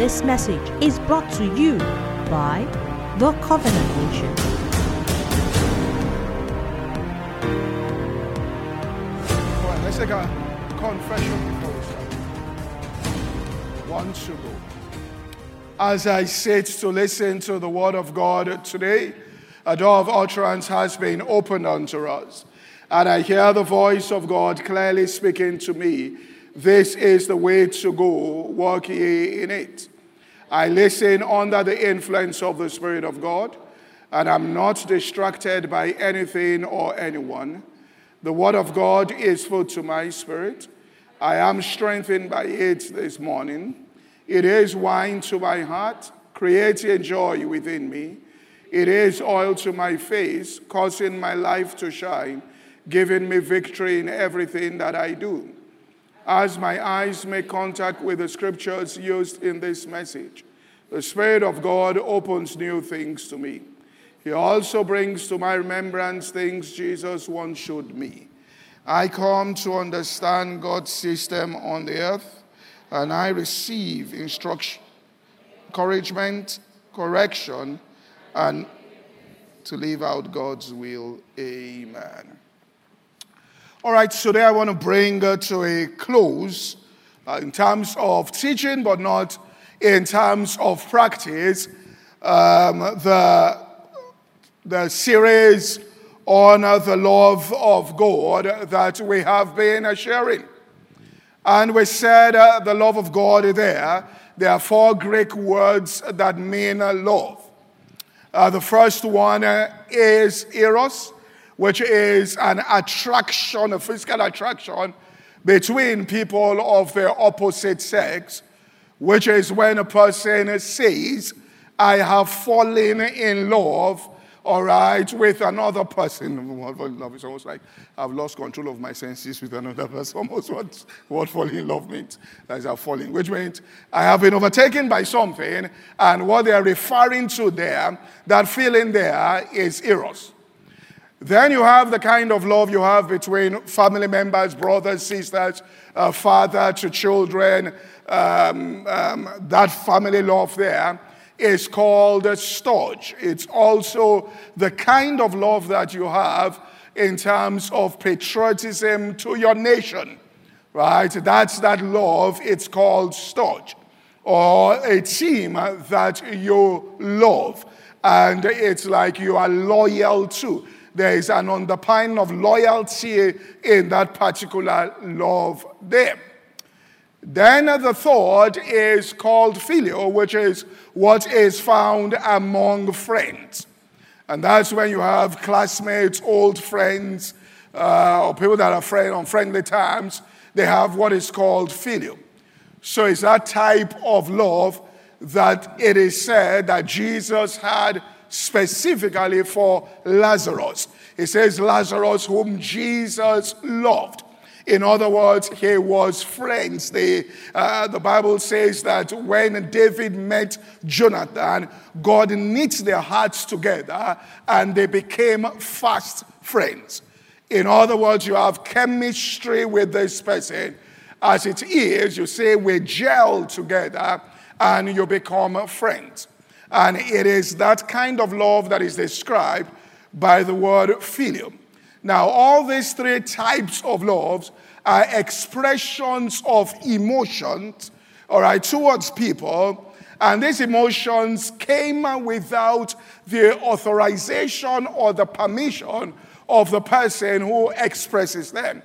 This message is brought to you by The Covenant Nation. Let's take a confession before we start. One to go. As I sit to listen to the word of God today, a door of utterance has been opened unto us. And I hear the voice of God clearly speaking to me. This is the way to go, walk ye in it. I listen under the influence of the Spirit of God, and I'm not distracted by anything or anyone. The Word of God is food to my spirit. I am strengthened by it this morning. It is wine to my heart, creating joy within me. It is oil to my face, causing my life to shine, giving me victory in everything that I do. As my eyes make contact with the scriptures used in this message, the Spirit of God opens new things to me. He also brings to my remembrance things Jesus once showed me. I come to understand God's system on the earth, and I receive instruction, encouragement, correction, and to live out God's will. Amen. All right, today I want to bring uh, to a close uh, in terms of teaching, but not in terms of practice, um, the, the series on uh, the love of God that we have been sharing. And we said uh, the love of God there, there are four Greek words that mean uh, love. Uh, the first one uh, is eros, which is an attraction, a physical attraction between people of the opposite sex, which is when a person says, I have fallen in love, all right, with another person. Love is almost like I've lost control of my senses with another person. Almost what, what falling in love means. That is, I've fallen, which means I have been overtaken by something, and what they're referring to there, that feeling there is eros. Then you have the kind of love you have between family members, brothers, sisters, uh, father to children. Um, um, that family love there is called a storge. It's also the kind of love that you have in terms of patriotism to your nation, right? That's that love. It's called storge, or a team that you love, and it's like you are loyal to. There is an underpinning of loyalty in that particular love there. Then the third is called phileo, which is what is found among friends. And that's when you have classmates, old friends, uh, or people that are friend on friendly terms. They have what is called phileo. So it's that type of love that it is said that Jesus had specifically for Lazarus. He says, Lazarus, whom Jesus loved. In other words, he was friends. The, uh, the Bible says that when David met Jonathan, God knit their hearts together and they became fast friends. In other words, you have chemistry with this person. As it is, you say we gel together and you become friends. And it is that kind of love that is described by the word phileo. Now, all these three types of loves are expressions of emotions, all right, towards people. And these emotions came without the authorization or the permission of the person who expresses them.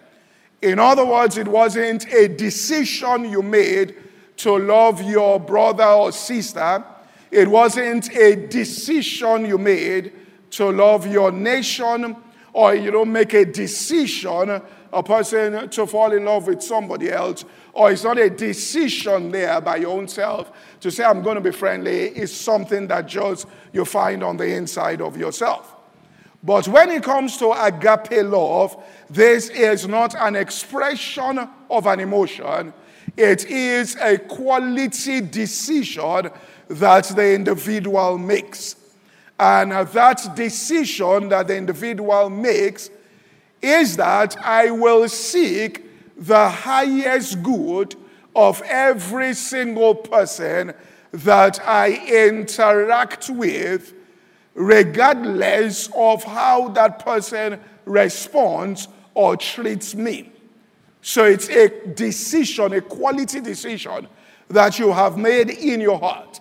In other words, it wasn't a decision you made to love your brother or sister. It wasn't a decision you made to love your nation, or you don't make a decision, a person to fall in love with somebody else, or it's not a decision there by your own self to say, I'm going to be friendly, it's something that just you find on the inside of yourself. But when it comes to agape love, this is not an expression of an emotion, it is a quality decision that the individual makes. And that decision that the individual makes is that I will seek the highest good of every single person that I interact with, regardless of how that person responds or treats me. So it's a decision, a quality decision that you have made in your heart,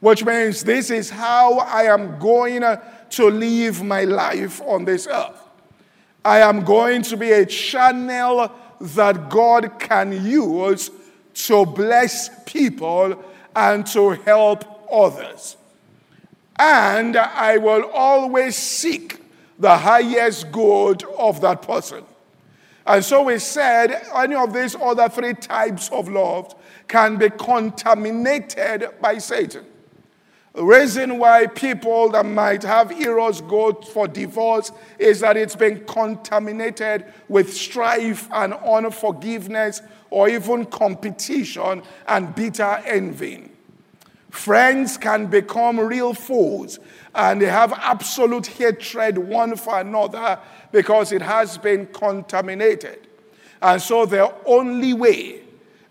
which means this is how I am going to live my life on this earth. I am going to be a channel that God can use to bless people and to help others. And I will always seek the highest good of that person. And so we said any of these other three types of love can be contaminated by Satan. The reason why people that might have eros go for divorce is that it's been contaminated with strife and unforgiveness or even competition and bitter envy. Friends can become real foes and they have absolute hatred one for another because it has been contaminated. And so the only way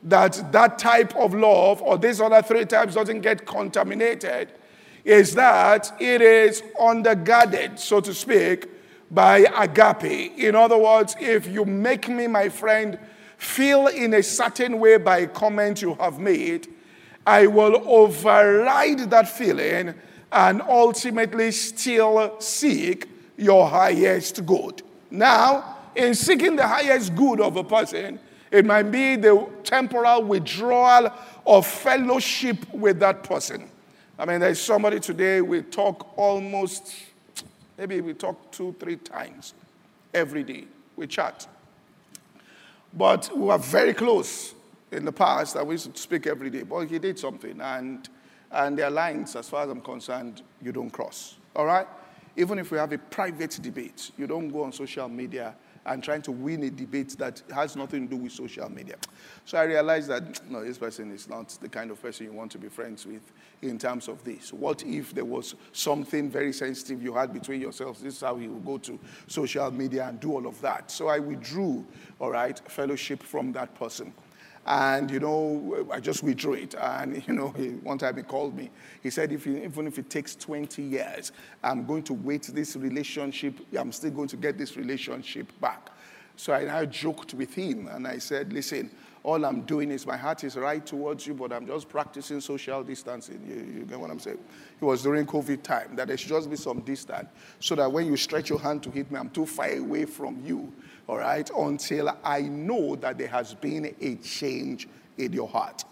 that that type of love or these other three types doesn't get contaminated is that it is undergirded, so to speak, by agape. In other words, if you make me my friend feel in a certain way by a comment you have made, I will override that feeling and ultimately still seek your highest good. Now, in seeking the highest good of a person, it might be the temporal withdrawal of fellowship with that person. I mean, there's somebody today, we talk almost, maybe we talk two, three times every day. We chat. But we are very close in the past that we used to speak every day. But he did something, and, and their lines, as far as I'm concerned, you don't cross. All right? Even if we have a private debate, you don't go on social media and trying to win a debate that has nothing to do with social media. So I realized that no, this person is not the kind of person you want to be friends with in terms of this. What if there was something very sensitive you had between yourselves? This is how you would go to social media and do all of that. So I withdrew, all right, fellowship from that person. And, you know, I just withdrew it. And, you know, he, one time he called me. He said, if you, even if it takes 20 years, I'm going to wait this relationship. I'm still going to get this relationship back. So I joked with him and I said, listen, all I'm doing is my heart is right towards you, but I'm just practicing social distancing. You, you, get what I'm saying? It was during COVID time that there should just be some distance so that when you stretch your hand to hit me, I'm too far away from you all right, until I know that there has been a change in your heart.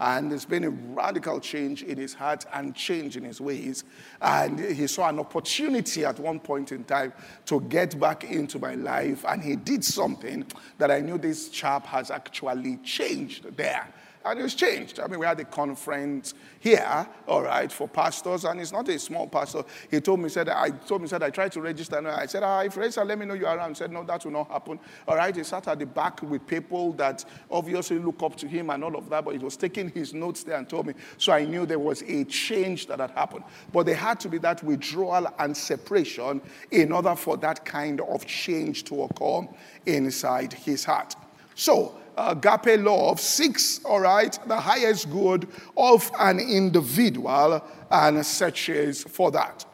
And there's been a radical change in his heart and change in his ways. And he saw an opportunity at one point in time to get back into my life. And he did something that I knew this chap has actually changed there. And it's changed. I mean, we had a conference here, all right, for pastors, and it's not a small pastor. He told me, said, I told me, said, I tried to register. And I said, ah, if register, let me know you're around. He said, no, that will not happen. All right, he sat at the back with people that obviously look up to him and all of that, but he was taking his notes there and told me. So I knew there was a change that had happened. But there had to be that withdrawal and separation in order for that kind of change to occur inside his heart. So, agape love seeks, all right, the highest good of an individual and searches for that.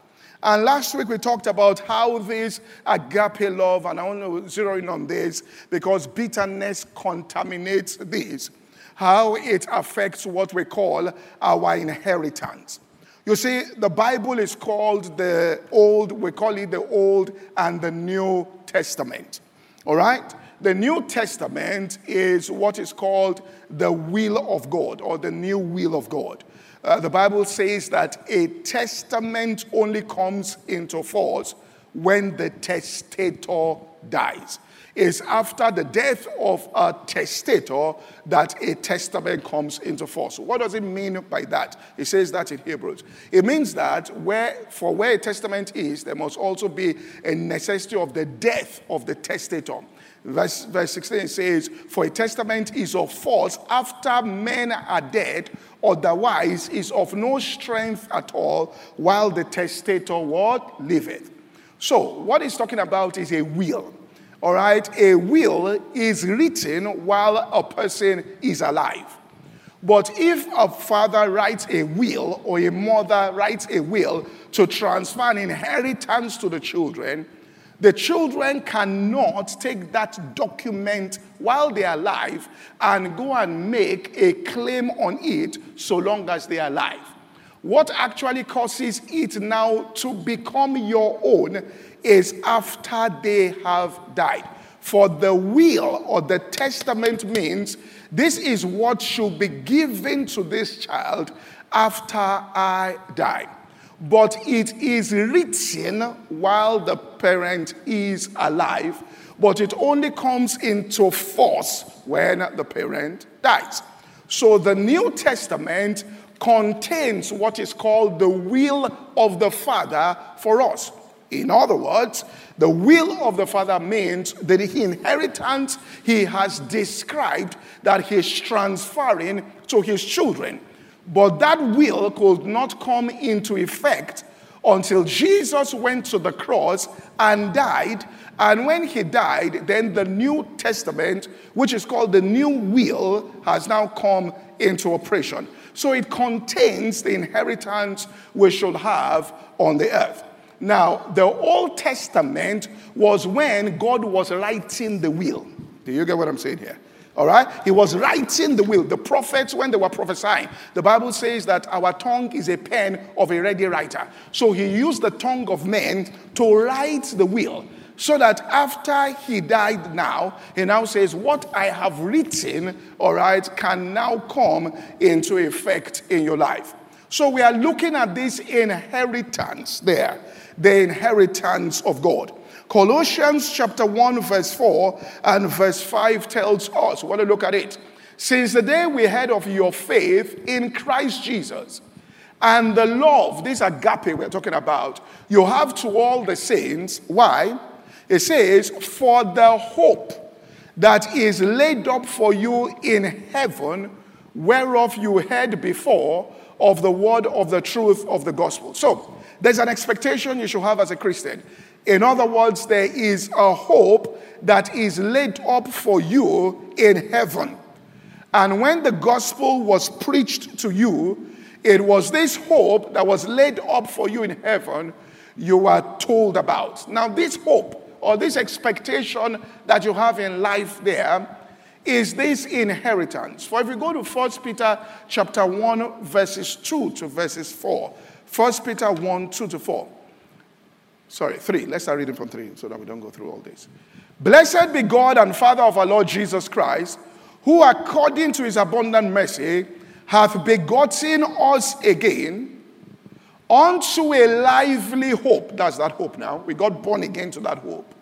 And last week we talked about how this agape love, and I want to zero in on this because bitterness contaminates this, how it affects what we call our inheritance. You see, the Bible is called the Old, we call it the Old and the New Testament. All right? The New Testament is what is called the will of God or the new will of God. Uh, the Bible says that a testament only comes into force when the testator dies. It's after the death of a testator that a testament comes into force. What does it mean by that? It says that in Hebrews. It means that where, for where a testament is, there must also be a necessity of the death of the testator. Verse, verse 16 says, For a testament is of force after men are dead, otherwise is of no strength at all, while the testator what? Liveth. So, what he's talking about is a will. All right? A will is written while a person is alive. But if a father writes a will or a mother writes a will to transfer an inheritance to the children, the children cannot take that document while they are alive and go and make a claim on it so long as they are alive. What actually causes it now to become your own is after they have died. For the will or the testament means this is what should be given to this child after I die but it is written while the parent is alive, but it only comes into force when the parent dies. So the New Testament contains what is called the will of the Father for us. In other words, the will of the Father means that the inheritance he has described that he's transferring to his children. But that will could not come into effect until Jesus went to the cross and died. And when he died, then the New Testament, which is called the New Will, has now come into operation. So it contains the inheritance we should have on the earth. Now, the Old Testament was when God was writing the will. Do you get what I'm saying here? All right? He was writing the will. The prophets, when they were prophesying, the Bible says that our tongue is a pen of a ready writer. So he used the tongue of men to write the will. So that after he died now, he now says, What I have written, all right, can now come into effect in your life. So we are looking at this inheritance there, the inheritance of God. Colossians chapter 1, verse 4 and verse 5 tells us, we want to look at it. Since the day we heard of your faith in Christ Jesus and the love, this agape we're talking about, you have to all the saints. Why? It says, for the hope that is laid up for you in heaven, whereof you heard before of the word of the truth of the gospel. So, there's an expectation you should have as a Christian. In other words, there is a hope that is laid up for you in heaven. And when the gospel was preached to you, it was this hope that was laid up for you in heaven you were told about. Now, this hope or this expectation that you have in life there is this inheritance. For if you go to 1 Peter chapter 1, verses 2 to verses 4, 1 Peter 1, 2 to 4. Sorry, 3. Let's start reading from 3 so that we don't go through all this. Blessed be God and Father of our Lord Jesus Christ, who according to his abundant mercy hath begotten us again unto a lively hope. That's that hope now. We got born again to that hope,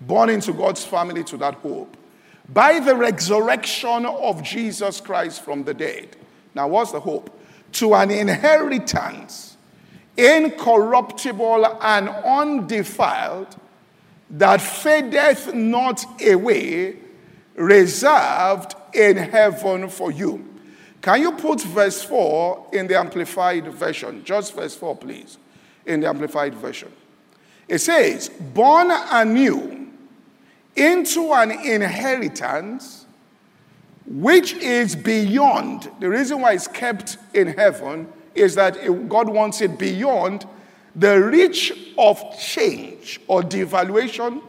born into God's family to that hope, by the resurrection of Jesus Christ from the dead. Now, what's the hope? To an inheritance incorruptible and undefiled, that fadeth not away, reserved in heaven for you. Can you put verse 4 in the Amplified Version? Just verse 4, please, in the Amplified Version. It says, Born anew into an inheritance which is beyond, the reason why it's kept in heaven is that God wants it beyond the reach of change or devaluation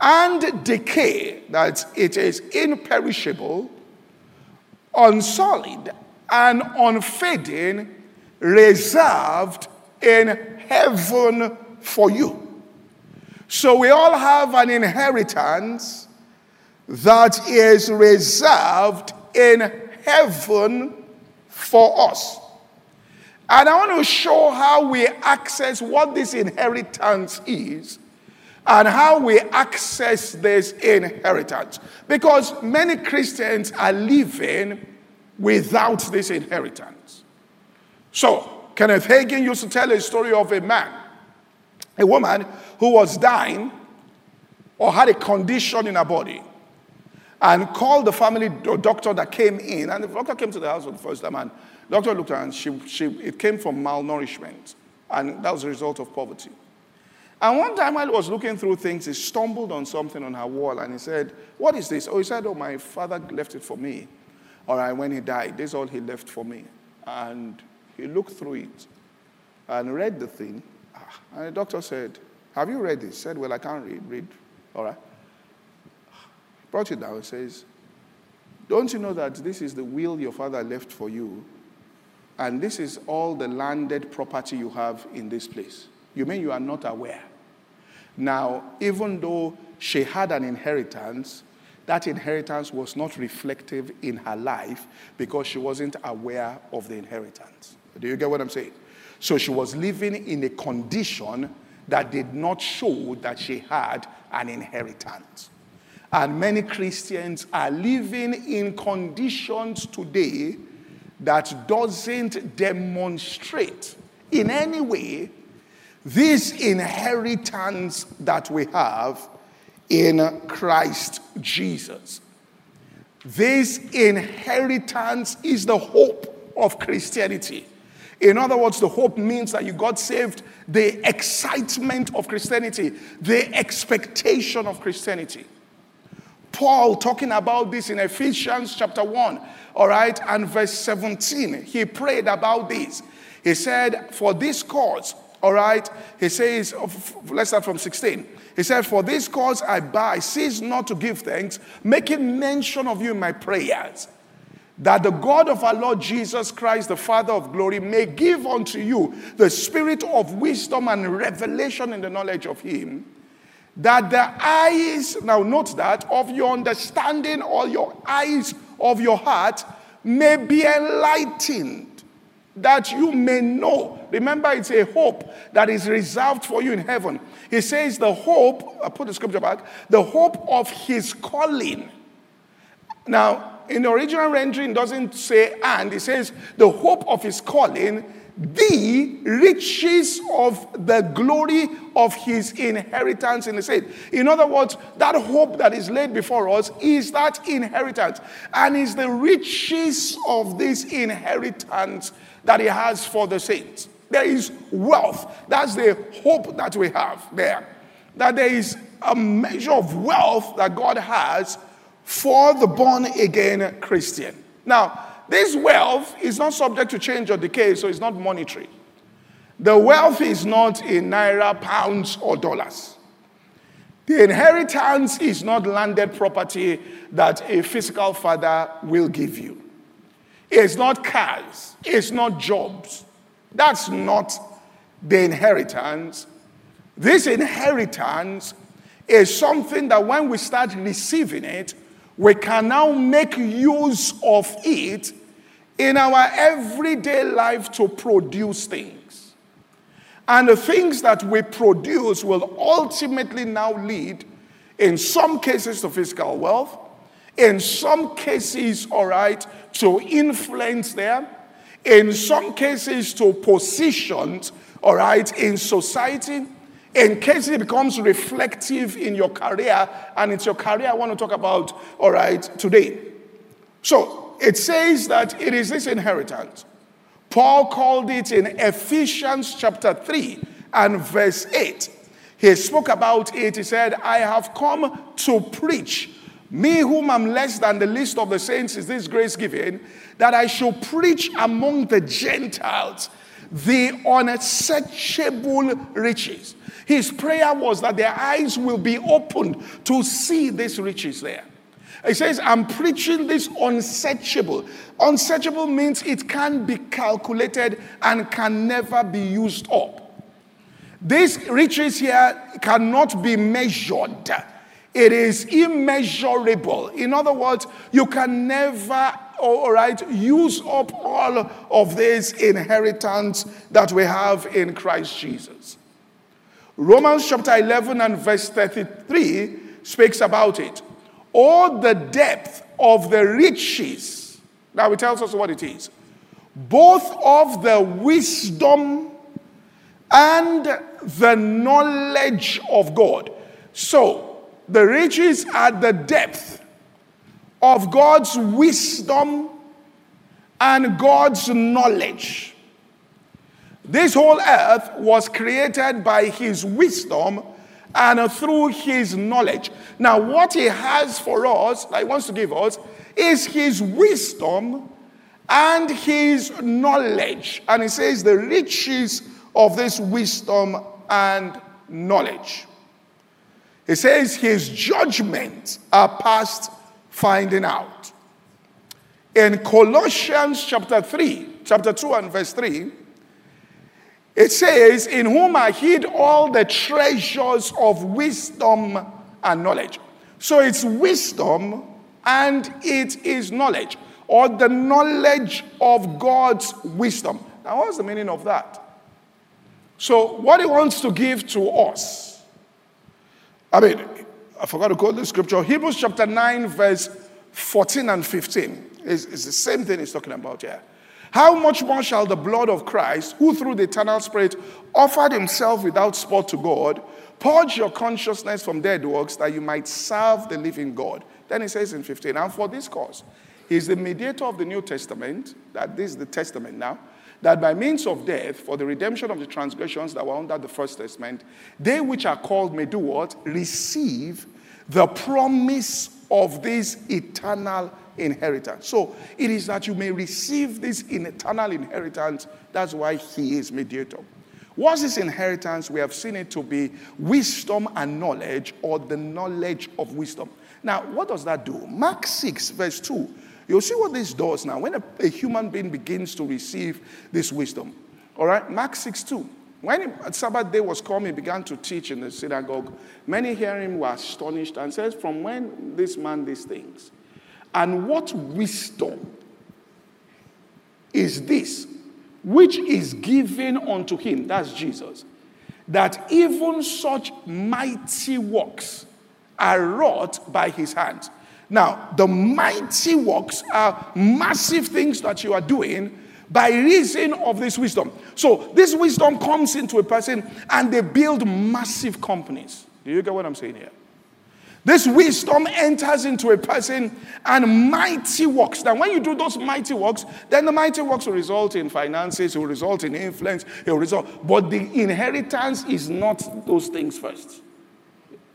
and decay, that it is imperishable, unsolid, and unfading, reserved in heaven for you. So we all have an inheritance that is reserved in heaven for us. And I want to show how we access what this inheritance is and how we access this inheritance. Because many Christians are living without this inheritance. So, Kenneth Hagin used to tell a story of a man, a woman who was dying or had a condition in her body and called the family doctor that came in. And the doctor came to the house for the first time and Doctor looked at her and she, she, it came from malnourishment. And that was a result of poverty. And one time while he was looking through things, he stumbled on something on her wall and he said, What is this? Oh, he said, Oh, my father left it for me. All right, when he died, this is all he left for me. And he looked through it and read the thing. Ah, and the doctor said, Have you read this? said, Well, I can't read. Read. All right. Brought it down. He says, Don't you know that this is the will your father left for you? And this is all the landed property you have in this place. You mean you are not aware? Now, even though she had an inheritance, that inheritance was not reflective in her life because she wasn't aware of the inheritance. Do you get what I'm saying? So she was living in a condition that did not show that she had an inheritance. And many Christians are living in conditions today that doesn't demonstrate in any way this inheritance that we have in Christ Jesus. This inheritance is the hope of Christianity. In other words, the hope means that you got saved, the excitement of Christianity, the expectation of Christianity. Paul talking about this in Ephesians chapter 1, all right, and verse 17. He prayed about this. He said, For this cause, all right, he says, let's start from 16. He said, For this cause I buy, cease not to give thanks, making mention of you in my prayers, that the God of our Lord Jesus Christ, the Father of glory, may give unto you the spirit of wisdom and revelation in the knowledge of him, that the eyes, now note that, of your understanding or your eyes of your heart may be enlightened that you may know. Remember, it's a hope that is reserved for you in heaven. He says, the hope, I put the scripture back, the hope of his calling. Now, in the original rendering, doesn't say and, it says, the hope of his calling, the riches of the glory of his inheritance in the saints. In other words, that hope that is laid before us is that inheritance and is the riches of this inheritance that He has for the saints. There is wealth. That's the hope that we have there. That there is a measure of wealth that God has for the born again Christian. Now, this wealth is not subject to change or decay, so it's not monetary. The wealth is not in naira, pounds, or dollars. The inheritance is not landed property that a physical father will give you. It's not cars, it's not jobs. That's not the inheritance. This inheritance is something that when we start receiving it, we can now make use of it in our everyday life to produce things. And the things that we produce will ultimately now lead, in some cases, to physical wealth, in some cases, all right, to influence them, in some cases to positions, all right, in society. In case it becomes reflective in your career, and it's your career I want to talk about, all right, today. So it says that it is this inheritance. Paul called it in Ephesians chapter 3 and verse 8. He spoke about it. He said, I have come to preach me, whom I'm less than the least of the saints, is this grace given that I shall preach among the Gentiles the unsearchable riches. His prayer was that their eyes will be opened to see these riches there. He says, I'm preaching this unsearchable. Unsearchable means it can be calculated and can never be used up. These riches here cannot be measured. It is immeasurable. In other words, you can never, all right, use up all of this inheritance that we have in Christ Jesus. Romans chapter 11 and verse 33 speaks about it. All the depth of the riches, now it tells us what it is, both of the wisdom and the knowledge of God. So, the riches are the depth of God's wisdom and God's knowledge. This whole earth was created by His wisdom and through His knowledge. Now, what He has for us, that He wants to give us, is his wisdom and his knowledge. And he says, the riches of this wisdom and knowledge. He says, his judgments are past finding out. In Colossians chapter 3, chapter 2 and verse 3, it says, In whom I hid all the treasures of wisdom and knowledge. So it's wisdom and it is knowledge, or the knowledge of God's wisdom. Now, what's the meaning of that? So, what he wants to give to us, I mean, I forgot to quote the scripture, Hebrews chapter 9, verse 14 and 15 is, is the same thing he's talking about here. How much more shall the blood of Christ, who through the eternal Spirit offered himself without spot to God, purge your consciousness from dead works that you might serve the living God? Then he says in 15, and for this cause, he is the mediator of the New Testament, that this is the Testament now, that by means of death, for the redemption of the transgressions that were under the First Testament, they which are called may do what? Receive the promise of this eternal inheritance. So it is that you may receive this eternal inheritance. That's why he is mediator. What's this inheritance? We have seen it to be wisdom and knowledge, or the knowledge of wisdom. Now, what does that do? Mark 6, verse 2. You'll see what this does now. When a, a human being begins to receive this wisdom, all right, Mark 6, 2. When Sabbath day was come, he began to teach in the synagogue. Many hearing him were astonished and said, From when this man these things? And what wisdom is this which is given unto him? That's Jesus. That even such mighty works are wrought by his hands. Now, the mighty works are massive things that you are doing by reason of this wisdom. So, this wisdom comes into a person and they build massive companies. Do you get what I'm saying here? This wisdom enters into a person and mighty works. Now, when you do those mighty works, then the mighty works will result in finances, it will result in influence, it will result. But the inheritance is not those things first.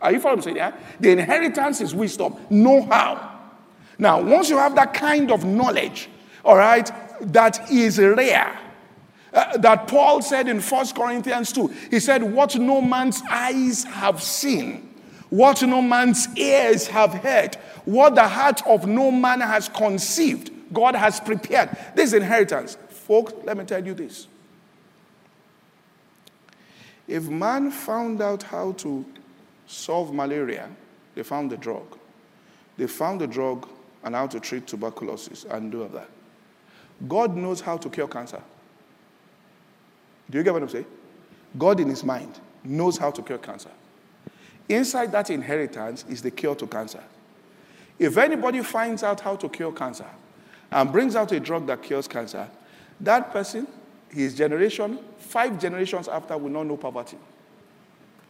Are you following me? Yeah? The inheritance is wisdom, know how. Now, once you have that kind of knowledge, all right, that is rare. Uh, that Paul said in First Corinthians 2, he said, What no man's eyes have seen what no man's ears have heard, what the heart of no man has conceived, God has prepared. This inheritance. Folks, let me tell you this. If man found out how to solve malaria, they found the drug. They found the drug and how to treat tuberculosis and do that. God knows how to cure cancer. Do you get what I'm saying? God, in his mind, knows how to cure cancer. Inside that inheritance is the cure to cancer. If anybody finds out how to cure cancer and brings out a drug that cures cancer, that person, his generation, five generations after, will not know poverty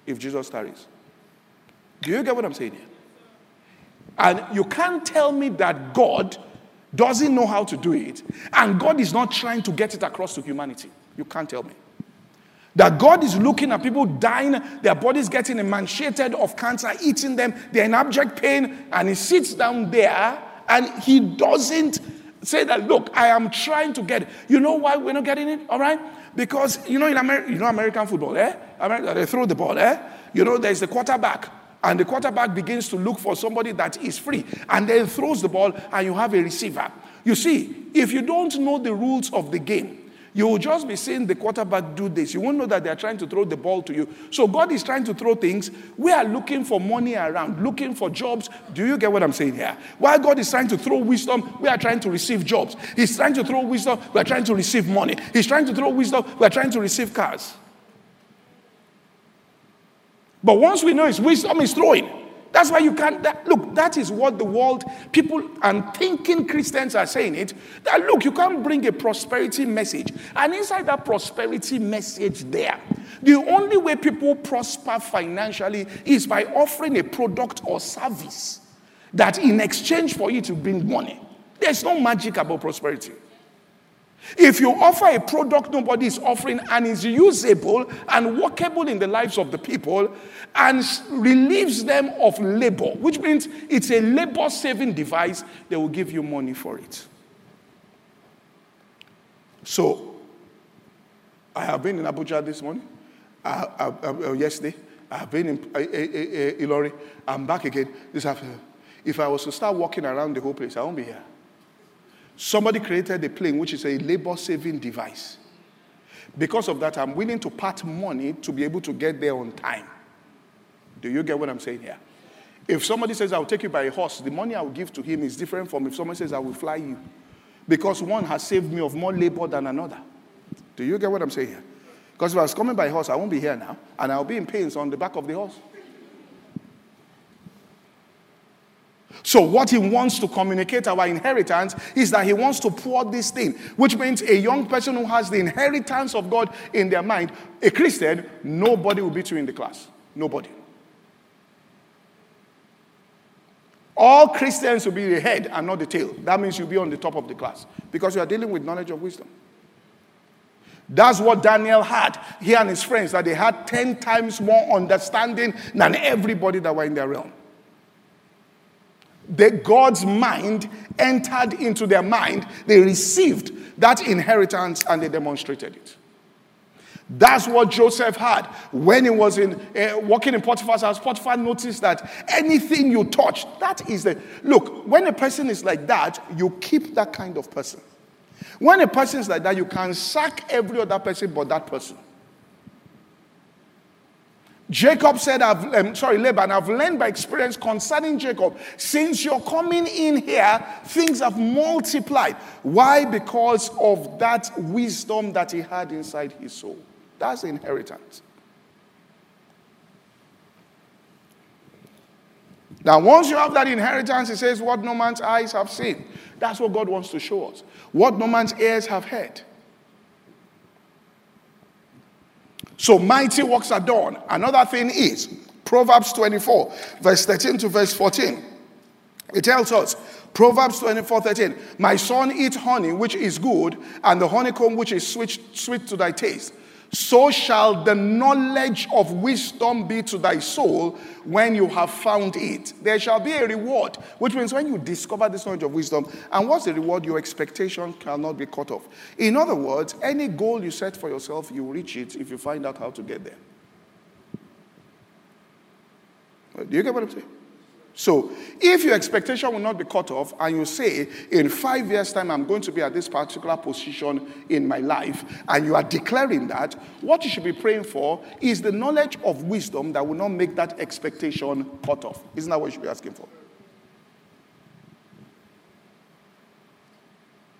if Jesus tarries. Do you get what I'm saying here? And you can't tell me that God doesn't know how to do it and God is not trying to get it across to humanity. You can't tell me. That God is looking at people dying, their bodies getting emaciated of cancer, eating them, they're in abject pain, and He sits down there and He doesn't say that, look, I am trying to get it. You know why we're not getting it? All right? Because, you know, in America, you know American football, eh? America, they throw the ball, eh? You know, there's the quarterback. And the quarterback begins to look for somebody that is free and then throws the ball, and you have a receiver. You see, if you don't know the rules of the game, you will just be seeing the quarterback do this. You won't know that they are trying to throw the ball to you. So God is trying to throw things. We are looking for money around, looking for jobs. Do you get what I'm saying here? While God is trying to throw wisdom, we are trying to receive jobs. He's trying to throw wisdom, we are trying to receive money. He's trying to throw wisdom, we are trying to receive cars. But once we know his wisdom is throwing, that's why you can't. That, look, that is what the world, people and thinking Christians are saying it. That look, you can't bring a prosperity message. And inside that prosperity message, there, the only way people prosper financially is by offering a product or service that in exchange for it will bring money. There's no magic about prosperity. If you offer a product nobody is offering and is usable and workable in the lives of the people and relieves them of labor, which means it's a labor saving device, they will give you money for it. So, I have been in Abuja this morning, uh, yesterday. I have been in Ilorin. I'm back again this afternoon. If I was to start walking around the whole place, I won't be here. Somebody created a plane which is a labor saving device. Because of that, I'm willing to part money to be able to get there on time. Do you get what I'm saying here? If somebody says, I'll take you by a horse, the money I will give to him is different from if someone says, I will fly you. Because one has saved me of more labor than another. Do you get what I'm saying here? Because if I was coming by horse, I won't be here now, and I'll be in pains on the back of the horse. So, what he wants to communicate our inheritance is that he wants to pour this thing, which means a young person who has the inheritance of God in their mind, a Christian, nobody will beat you in the class. Nobody. All Christians will be the head and not the tail. That means you'll be on the top of the class because you are dealing with knowledge of wisdom. That's what Daniel had. He and his friends, that they had 10 times more understanding than everybody that were in their realm the God's mind entered into their mind. They received that inheritance and they demonstrated it. That's what Joseph had when he was in uh, working in Potiphar's house. Potiphar noticed that anything you touch, that is the look. When a person is like that, you keep that kind of person. When a person is like that, you can sack every other person but that person. Jacob said, I've, um, sorry, Laban, I've learned by experience concerning Jacob. Since you're coming in here, things have multiplied. Why? Because of that wisdom that he had inside his soul. That's inheritance. Now, once you have that inheritance, it says, What no man's eyes have seen. That's what God wants to show us. What no man's ears have heard. So mighty works are done. Another thing is Proverbs 24, verse 13 to verse 14. It tells us, Proverbs 24, 13, My son, eat honey, which is good, and the honeycomb, which is sweet, sweet to thy taste so shall the knowledge of wisdom be to thy soul when you have found it. There shall be a reward, which means when you discover this knowledge of wisdom, and what's the reward? Your expectation cannot be cut off. In other words, any goal you set for yourself, you reach it if you find out how to get there. Do you get what I'm saying? So, if your expectation will not be cut off, and you say, in five years' time, I'm going to be at this particular position in my life, and you are declaring that, what you should be praying for is the knowledge of wisdom that will not make that expectation cut off. Isn't that what you should be asking for?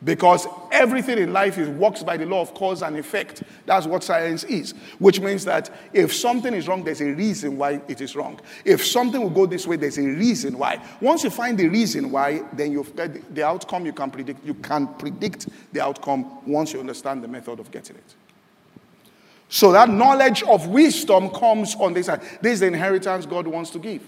Because everything in life is works by the law of cause and effect. That's what science is. Which means that if something is wrong, there's a reason why it is wrong. If something will go this way, there's a reason why. Once you find the reason why, then you've the outcome you can predict. You can predict the outcome once you understand the method of getting it. So that knowledge of wisdom comes on this side. This is the inheritance God wants to give.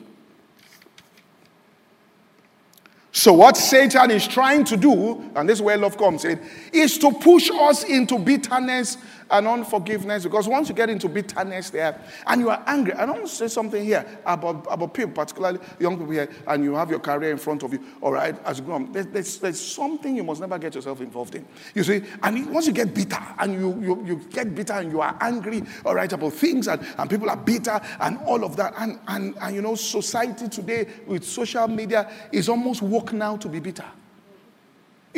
So, what Satan is trying to do, and this is where love comes in, is to push us into bitterness and unforgiveness. Because once you get into bitterness there and you are angry, I don't want to say something here about, about people, particularly young people here, and you have your career in front of you, all right, as you grow up, there's, there's, there's something you must never get yourself involved in. You see, and once you get bitter and you, you, you get bitter and you are angry, all right, about things and, and people are bitter and all of that, and, and, and you know, society today with social media is almost woke now to be bitter.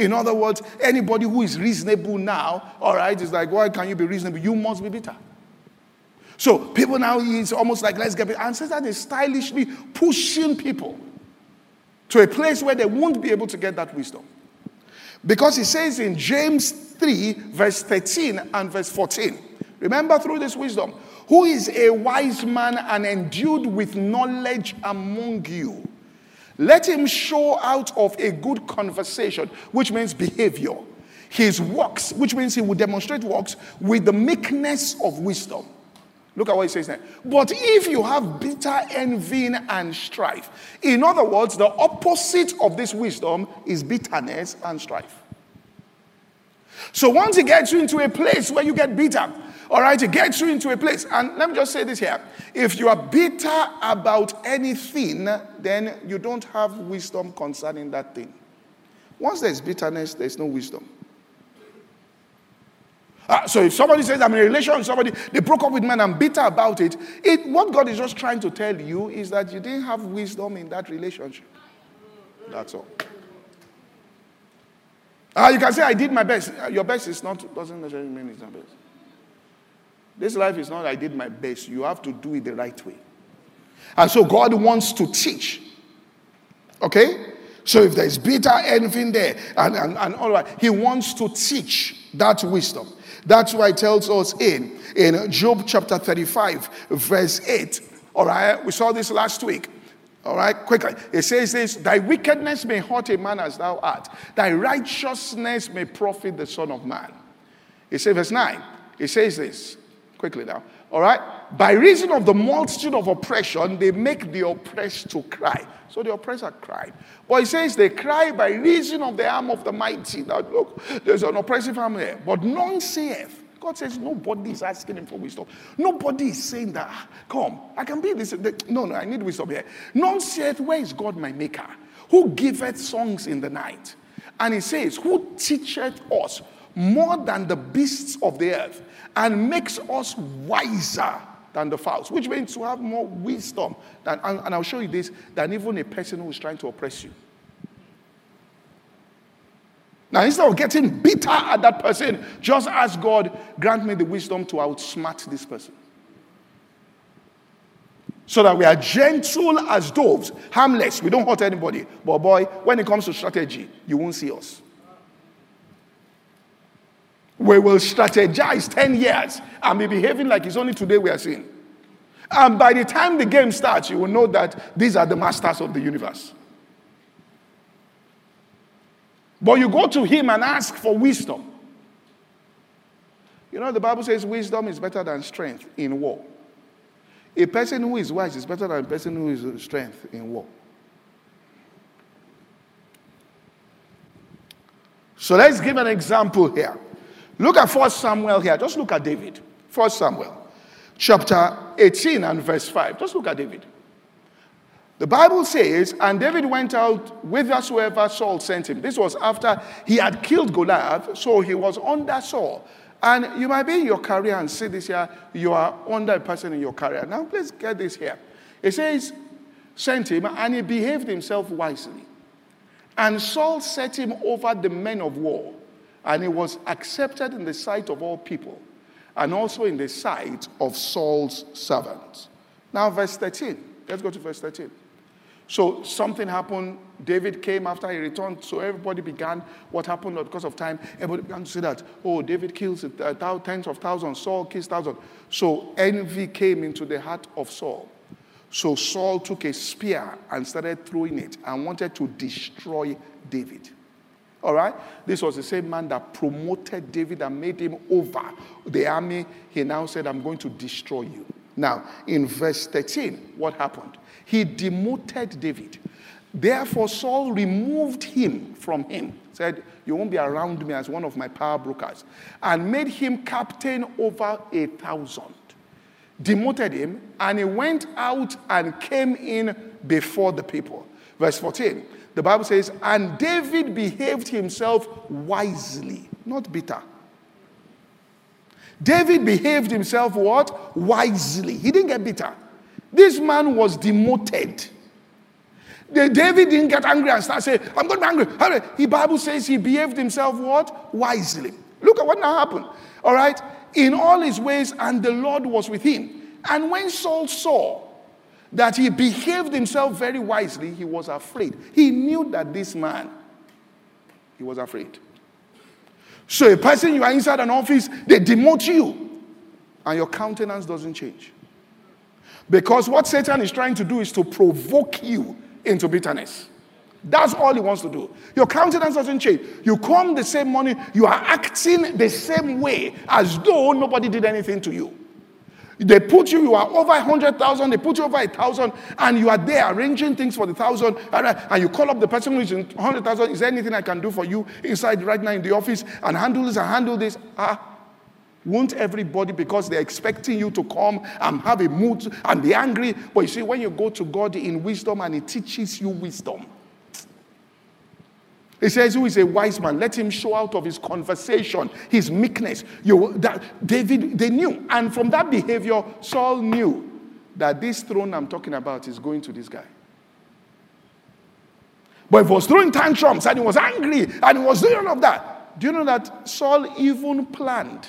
In other words, anybody who is reasonable now, all right, is like, why can you be reasonable? You must be bitter. So people now, it's almost like, let's get bitter. And Satan is stylishly pushing people to a place where they won't be able to get that wisdom. Because he says in James 3, verse 13 and verse 14, remember through this wisdom, who is a wise man and endued with knowledge among you? Let him show out of a good conversation, which means behavior, his works, which means he will demonstrate works with the meekness of wisdom. Look at what he says there. But if you have bitter envy and strife, in other words, the opposite of this wisdom is bitterness and strife. So once he gets you into a place where you get bitter, all right, it gets you into a place. And let me just say this here. If you are bitter about anything, then you don't have wisdom concerning that thing. Once there's bitterness, there's no wisdom. Uh, so if somebody says, I'm in a relation with somebody, they broke up with me and I'm bitter about it, it, what God is just trying to tell you is that you didn't have wisdom in that relationship. That's all. Uh, you can say, I did my best. Your best is not, doesn't necessarily mean it's not best. This life is not, I did my best. You have to do it the right way. And so God wants to teach. Okay? So if there's bitter anything there and, and, and all that, He wants to teach that wisdom. That's why He tells us in, in Job chapter 35, verse 8. All right, we saw this last week. All right, quickly. It says this Thy wickedness may hurt a man as thou art, thy righteousness may profit the Son of Man. It says, verse 9, it says this quickly now. All right, by reason of the multitude of oppression, they make the oppressed to cry. So the oppressor cried. But he says they cry by reason of the arm of the mighty. Now, look, there's an oppressive arm there. But none saith, God says nobody is asking him for wisdom. Nobody is saying that, ah, come, I can be this. No, no, I need wisdom here. None saith, where is God my maker? Who giveth songs in the night? And he says, who teacheth us more than the beasts of the earth and makes us wiser than the fowls, which means to have more wisdom. Than, and, and I'll show you this, than even a person who is trying to oppress you. Now, instead of getting bitter at that person, just ask God, grant me the wisdom to outsmart this person. So that we are gentle as doves, harmless. We don't hurt anybody. But boy, when it comes to strategy, you won't see us. We will strategize 10 years and be behaving like it's only today we are seeing. And by the time the game starts, you will know that these are the masters of the universe. But you go to him and ask for wisdom. You know, the Bible says wisdom is better than strength in war. A person who is wise is better than a person who is strength in war. So let's give an example here. Look at 1 Samuel here. Just look at David. 1 Samuel, chapter 18 and verse 5. Just look at David. The Bible says, and David went out whithersoever Saul sent him. This was after he had killed Goliath, so he was under Saul. And you might be in your career and see this here, you are under a person in your career. Now, please get this here. It says, sent him, and he behaved himself wisely. And Saul set him over the men of war, and he was accepted in the sight of all people, and also in the sight of Saul's servants. Now, verse 13. Let's go to verse 13. So something happened. David came after he returned. So everybody began what happened because of time. Everybody began to say that, oh, David kills tens of thousands, Saul kills thousands. So envy came into the heart of Saul. So Saul took a spear and started throwing it and wanted to destroy David. All right? This was the same man that promoted David and made him over the army. He now said, I'm going to destroy you. Now, in verse 13, what happened? He demoted David. Therefore, Saul removed him from him, said, You won't be around me as one of my power brokers, and made him captain over a thousand. Demoted him, and he went out and came in before the people. Verse 14, the Bible says, And David behaved himself wisely, not bitter. David behaved himself what? Wisely. He didn't get bitter. This man was demoted. The, David didn't get angry and start saying, I'm going to be angry. The Bible says he behaved himself what? Wisely. Look at what now happened. All right? In all his ways, and the Lord was with him. And when Saul saw that he behaved himself very wisely, he was afraid. He knew that this man, he was afraid. So a person you are inside an office, they demote you, and your countenance doesn't change. Because what Satan is trying to do is to provoke you into bitterness. That's all he wants to do. Your countenance doesn't change. You come the same morning, you are acting the same way as though nobody did anything to you. They put you, you are over a hundred thousand, they put you over a thousand, and you are there arranging things for the thousand, and you call up the person who is in hundred thousand. Is there anything I can do for you inside right now in the office and handle this and handle this? Ah, won't everybody, because they're expecting you to come and have a mood and be angry? But you see, when you go to God in wisdom and He teaches you wisdom, he says, Who is a wise man? Let him show out of his conversation, his meekness. You, that David, they knew. And from that behavior, Saul knew that this throne I'm talking about is going to this guy. But he was throwing tantrums and he was angry and he was doing all of that, do you know that Saul even planned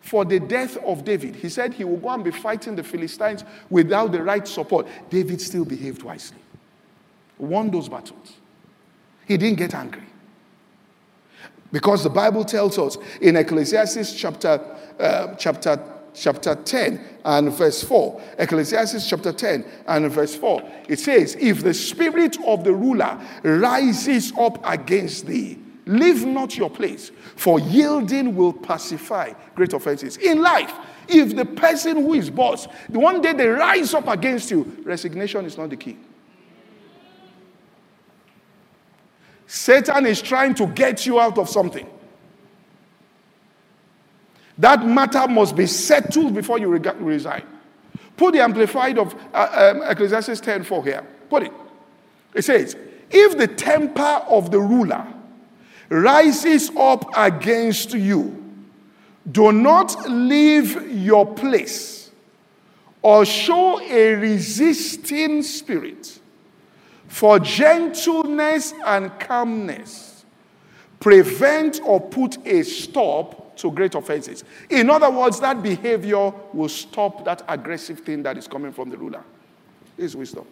for the death of David? He said he will go and be fighting the Philistines without the right support. David still behaved wisely, won those battles. He didn't get angry. Because the Bible tells us in Ecclesiastes chapter, uh, chapter, chapter 10 and verse 4, Ecclesiastes chapter 10 and verse 4, it says, If the spirit of the ruler rises up against thee, leave not your place, for yielding will pacify great offenses. In life, if the person who is boss, one day they rise up against you, resignation is not the key. Satan is trying to get you out of something. That matter must be settled before you resign. Put the amplified of uh, um, Ecclesiastes 10 4 here. Put it. It says, If the temper of the ruler rises up against you, do not leave your place or show a resisting spirit for gentleness and calmness prevent or put a stop to great offenses. In other words, that behavior will stop that aggressive thing that is coming from the ruler. Is wisdom.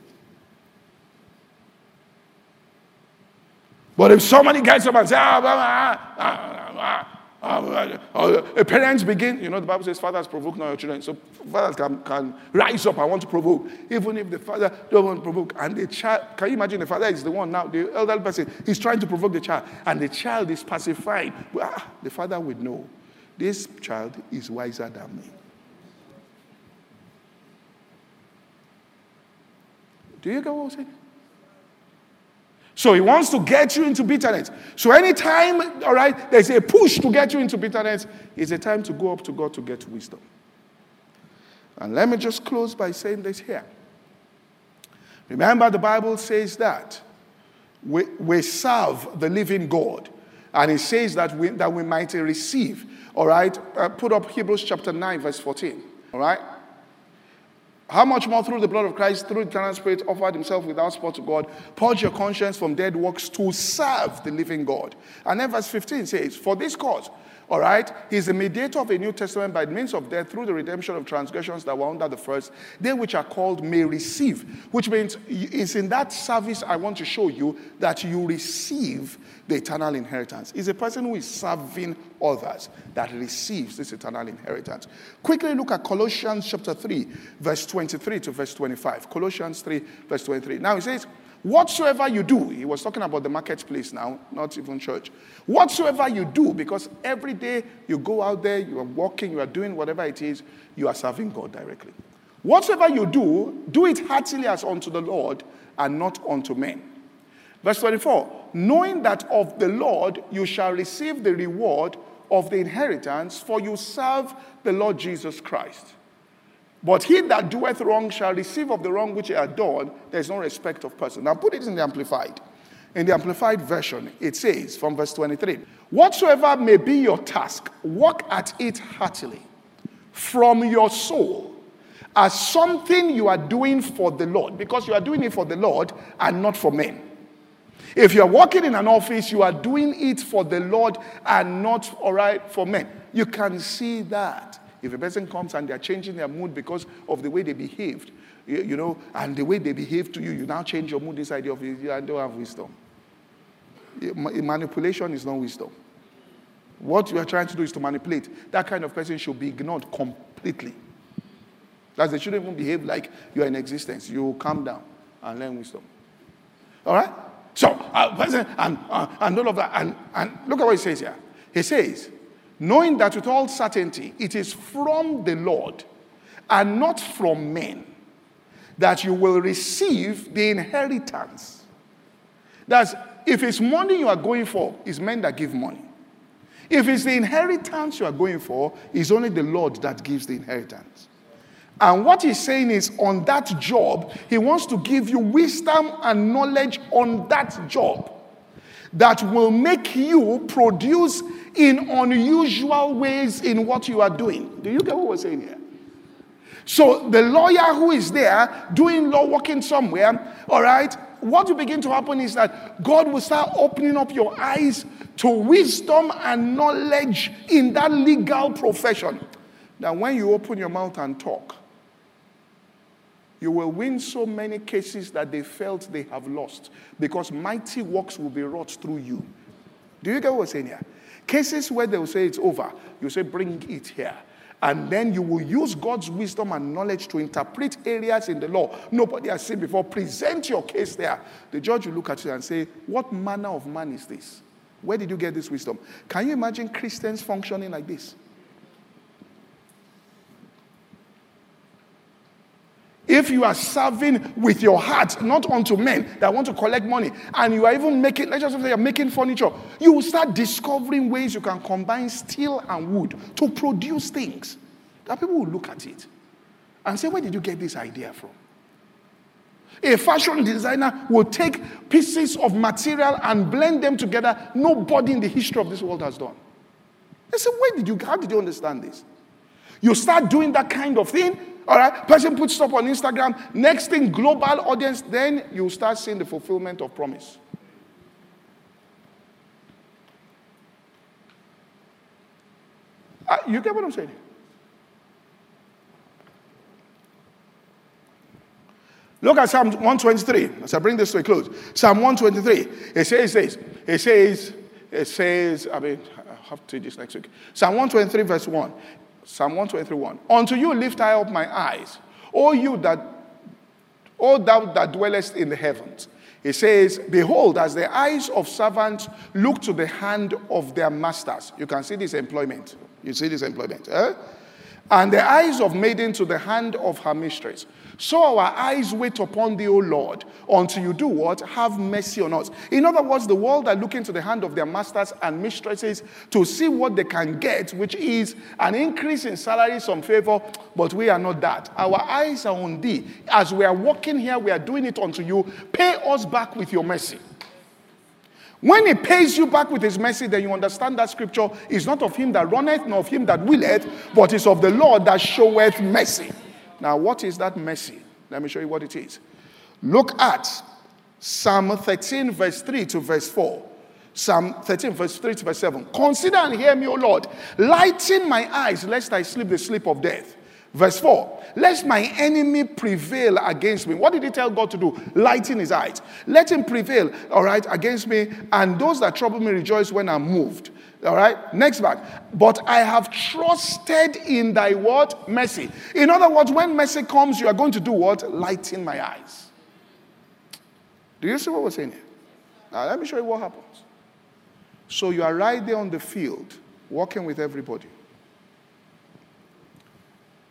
But if somebody gets up and says, ah, ah, ah, ah uh, uh, parents begin, you know, the Bible says fathers provoke not your children. So fathers can, can rise up, I want to provoke. Even if the father don't want to provoke. And the child, can you imagine the father is the one now, the elder person, he's trying to provoke the child. And the child is pacified. Well, ah, the father would know, this child is wiser than me. Do you get what I'm saying? So he wants to get you into bitterness. So anytime, all right, there's a push to get you into bitterness, it's a time to go up to God to get wisdom. And let me just close by saying this here. Remember, the Bible says that we, we serve the living God. And it says that we, that we might receive. All right? Uh, put up Hebrews chapter 9, verse 14. All right? How much more through the blood of Christ, through the eternal Spirit, offered himself without spot to God, purge your conscience from dead works to serve the living God. And then verse 15 says, For this cause, all right, he's the mediator of a New Testament by means of death through the redemption of transgressions that were under the first, they which are called may receive, which means it's in that service I want to show you that you receive the eternal inheritance. Is a person who is serving others that receives this eternal inheritance. Quickly look at Colossians chapter 3, verse 23 to verse 25. Colossians 3, verse 23. Now it says, Whatsoever you do, he was talking about the marketplace now, not even church. Whatsoever you do, because every day you go out there, you are walking, you are doing whatever it is, you are serving God directly. Whatsoever you do, do it heartily as unto the Lord and not unto men. Verse 24 Knowing that of the Lord you shall receive the reward of the inheritance, for you serve the Lord Jesus Christ. But he that doeth wrong shall receive of the wrong which he had done. There is no respect of person. Now put it in the Amplified. In the Amplified version, it says from verse 23 Whatsoever may be your task, work at it heartily from your soul as something you are doing for the Lord, because you are doing it for the Lord and not for men. If you're working in an office, you are doing it for the Lord and not, all right, for men. You can see that. If a person comes and they're changing their mood because of the way they behaved, you, you know, and the way they behave to you, you now change your mood This idea of you, don't have wisdom. Manipulation is not wisdom. What you are trying to do is to manipulate. That kind of person should be ignored completely. That they shouldn't even behave like you are in existence. You calm down and learn wisdom. All right? So, uh, and, uh, and all of that. And, and look at what he says here. He says, knowing that with all certainty it is from the Lord, and not from men, that you will receive the inheritance. That's if it's money you are going for, it's men that give money. If it's the inheritance you are going for, it's only the Lord that gives the inheritance. And what he's saying is, on that job, he wants to give you wisdom and knowledge on that job that will make you produce in unusual ways in what you are doing. Do you get what we're saying here? So the lawyer who is there doing law working somewhere, all right, what will begin to happen is that God will start opening up your eyes to wisdom and knowledge in that legal profession. That when you open your mouth and talk, you will win so many cases that they felt they have lost because mighty works will be wrought through you. Do you get what I'm saying here? Cases where they will say it's over, you say, bring it here. And then you will use God's wisdom and knowledge to interpret areas in the law nobody has seen before. Present your case there. The judge will look at you and say, What manner of man is this? Where did you get this wisdom? Can you imagine Christians functioning like this? If you are serving with your heart, not unto men that want to collect money, and you are even making, let's just say you're making furniture, you will start discovering ways you can combine steel and wood to produce things. That people will look at it and say, Where did you get this idea from? A fashion designer will take pieces of material and blend them together. Nobody in the history of this world has done. They say, Where did you, how did you understand this? You start doing that kind of thing, all right, person puts stuff on Instagram. Next thing, global audience. Then you start seeing the fulfillment of promise. Uh, you get what I'm saying? Look at Psalm 123 as I bring this to a close. Psalm 123. It says this. It says, it says, I mean, I have to do this next week. Psalm 123, verse 1. Psalm 123 Unto you lift I up my eyes, O you that, O thou that dwellest in the heavens. It says, Behold, as the eyes of servants look to the hand of their masters. You can see this employment. You see this employment. Eh? And the eyes of maiden to the hand of her mistress. So our eyes wait upon thee, O Lord, until you do what? Have mercy on us. In other words, the world are looking to the hand of their masters and mistresses to see what they can get, which is an increase in salary, some favor, but we are not that. Our eyes are on thee. As we are walking here, we are doing it unto you. Pay us back with your mercy. When he pays you back with his mercy, then you understand that scripture is not of him that runneth, nor of him that willeth, but is of the Lord that showeth mercy. Now, what is that mercy? Let me show you what it is. Look at Psalm 13, verse 3 to verse 4. Psalm 13, verse 3 to verse 7. Consider and hear me, O Lord. Lighten my eyes, lest I sleep the sleep of death. Verse 4 Lest my enemy prevail against me. What did he tell God to do? Lighten his eyes. Let him prevail, all right, against me, and those that trouble me rejoice when I'm moved. All right, next back. But I have trusted in thy what? Mercy. In other words, when mercy comes, you are going to do what? Lighten my eyes. Do you see what we're saying here? Now, let me show you what happens. So you are right there on the field, working with everybody.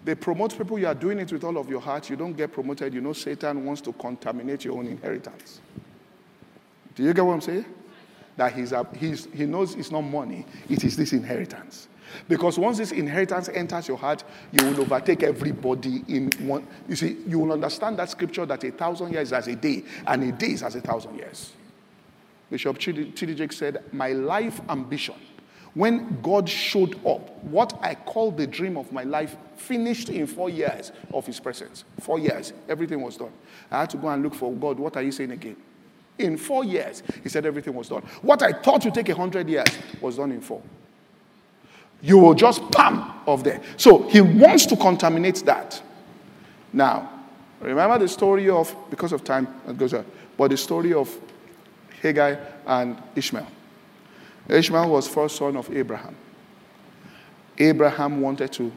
They promote people, you are doing it with all of your heart. You don't get promoted. You know, Satan wants to contaminate your own inheritance. Do you get what I'm saying? That he's, he's, he knows it's not money, it is this inheritance. Because once this inheritance enters your heart, you will overtake everybody in one. You see, you will understand that scripture that a thousand years is as a day, and a day is as a thousand years. Bishop Chidi said, My life ambition, when God showed up, what I call the dream of my life finished in four years of his presence. Four years, everything was done. I had to go and look for God. What are you saying again? In four years, he said everything was done. What I thought would take a hundred years was done in four. You will just pam off there. So he wants to contaminate that. Now, remember the story of, because of time, it goes on, but the story of Hagar and Ishmael. Ishmael was first son of Abraham. Abraham wanted to,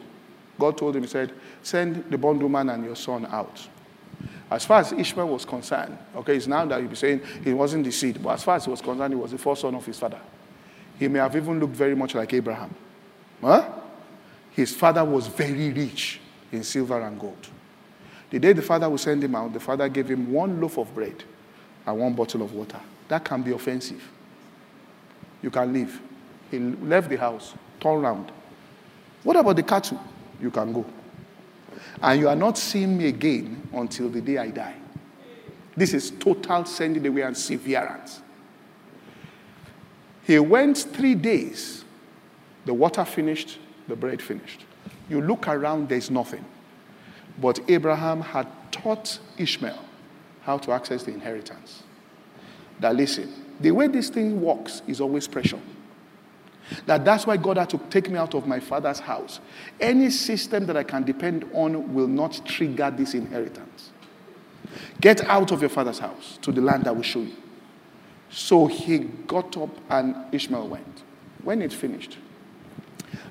God told him, He said, send the bondwoman and your son out. As far as Ishmael was concerned, okay, it's now that you'll be saying he wasn't the seed, but as far as he was concerned, he was the first son of his father. He may have even looked very much like Abraham. Huh? His father was very rich. in silver and gold. The day the father will send him out, the father gave him one loaf of bread and one bottle of water. That can be offensive. You can leave. He left the house, turned around. What about the cattle? You can go. And you are not seeing me again until the day I die. This is total sending away and severance. He went three days. The water finished, the bread finished. You look around, there's nothing. But Abraham had taught Ishmael how to access the inheritance. That listen, the way this thing works is always pressure. That that's why God had to take me out of my father's house. Any system that I can depend on will not trigger this inheritance. Get out of your father's house to the land I will show you. So he got up and Ishmael went. When it finished,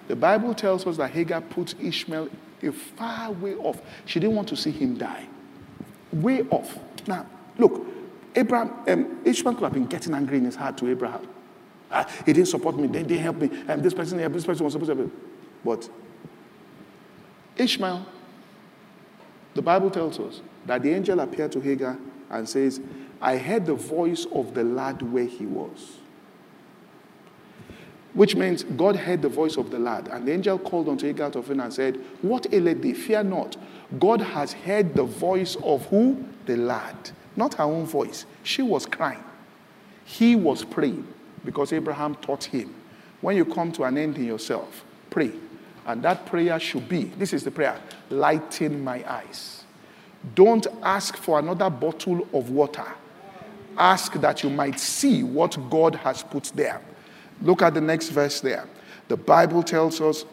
the Bible tells us that Hagar put Ishmael a far way off. She didn't want to see him die. Way off. Now, look, Abraham, um, Ishmael could have been getting angry in his heart to Abraham. Ah, he didn't support me. They didn't help me. Um, this person, this person was supposed to help me. But Ishmael, the Bible tells us that the angel appeared to Hagar and says, I heard the voice of the lad where he was. Which means God heard the voice of the lad. And the angel called unto Hagar of him and said, What aileth thee? Fear not. God has heard the voice of who? The lad. Not her own voice. She was crying. He was praying because Abraham taught him. When you come to an end in yourself, pray. And that prayer should be this is the prayer lighten my eyes. Don't ask for another bottle of water. Ask that you might see what God has put there. Look at the next verse there. The Bible tells us,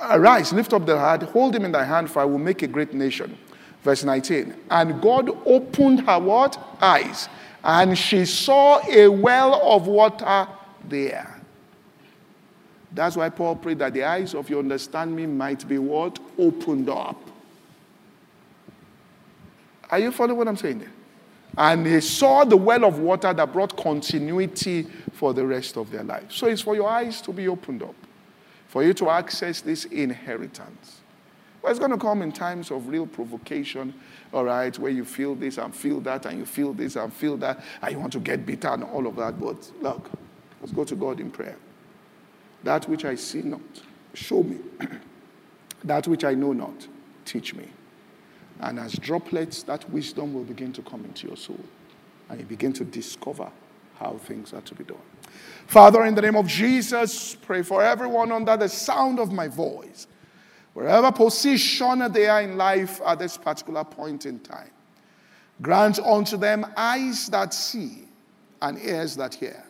Arise, lift up the heart, hold him in thy hand, for I will make a great nation. Verse 19. And God opened her what? Eyes. And she saw a well of water there. That's why Paul prayed that the eyes of your understanding might be what? Opened up. Are you following what I'm saying there? And they saw the well of water that brought continuity for the rest of their life. So it's for your eyes to be opened up, for you to access this inheritance. Well, it's going to come in times of real provocation, all right, where you feel this and feel that, and you feel this and feel that, and you want to get bitter and all of that. But look, let's go to God in prayer. That which I see not, show me. that which I know not, teach me. And as droplets, that wisdom will begin to come into your soul. And you begin to discover how things are to be done. Father, in the name of Jesus, pray for everyone under the sound of my voice, wherever position they are in life at this particular point in time. Grant unto them eyes that see and ears that hear.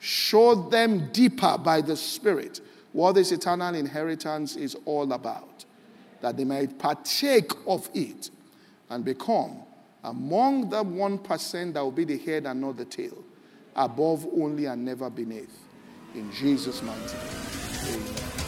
Show them deeper by the Spirit what this eternal inheritance is all about that they might partake of it and become among the 1% that will be the head and not the tail, above only and never beneath. In Jesus' mighty name. Amen.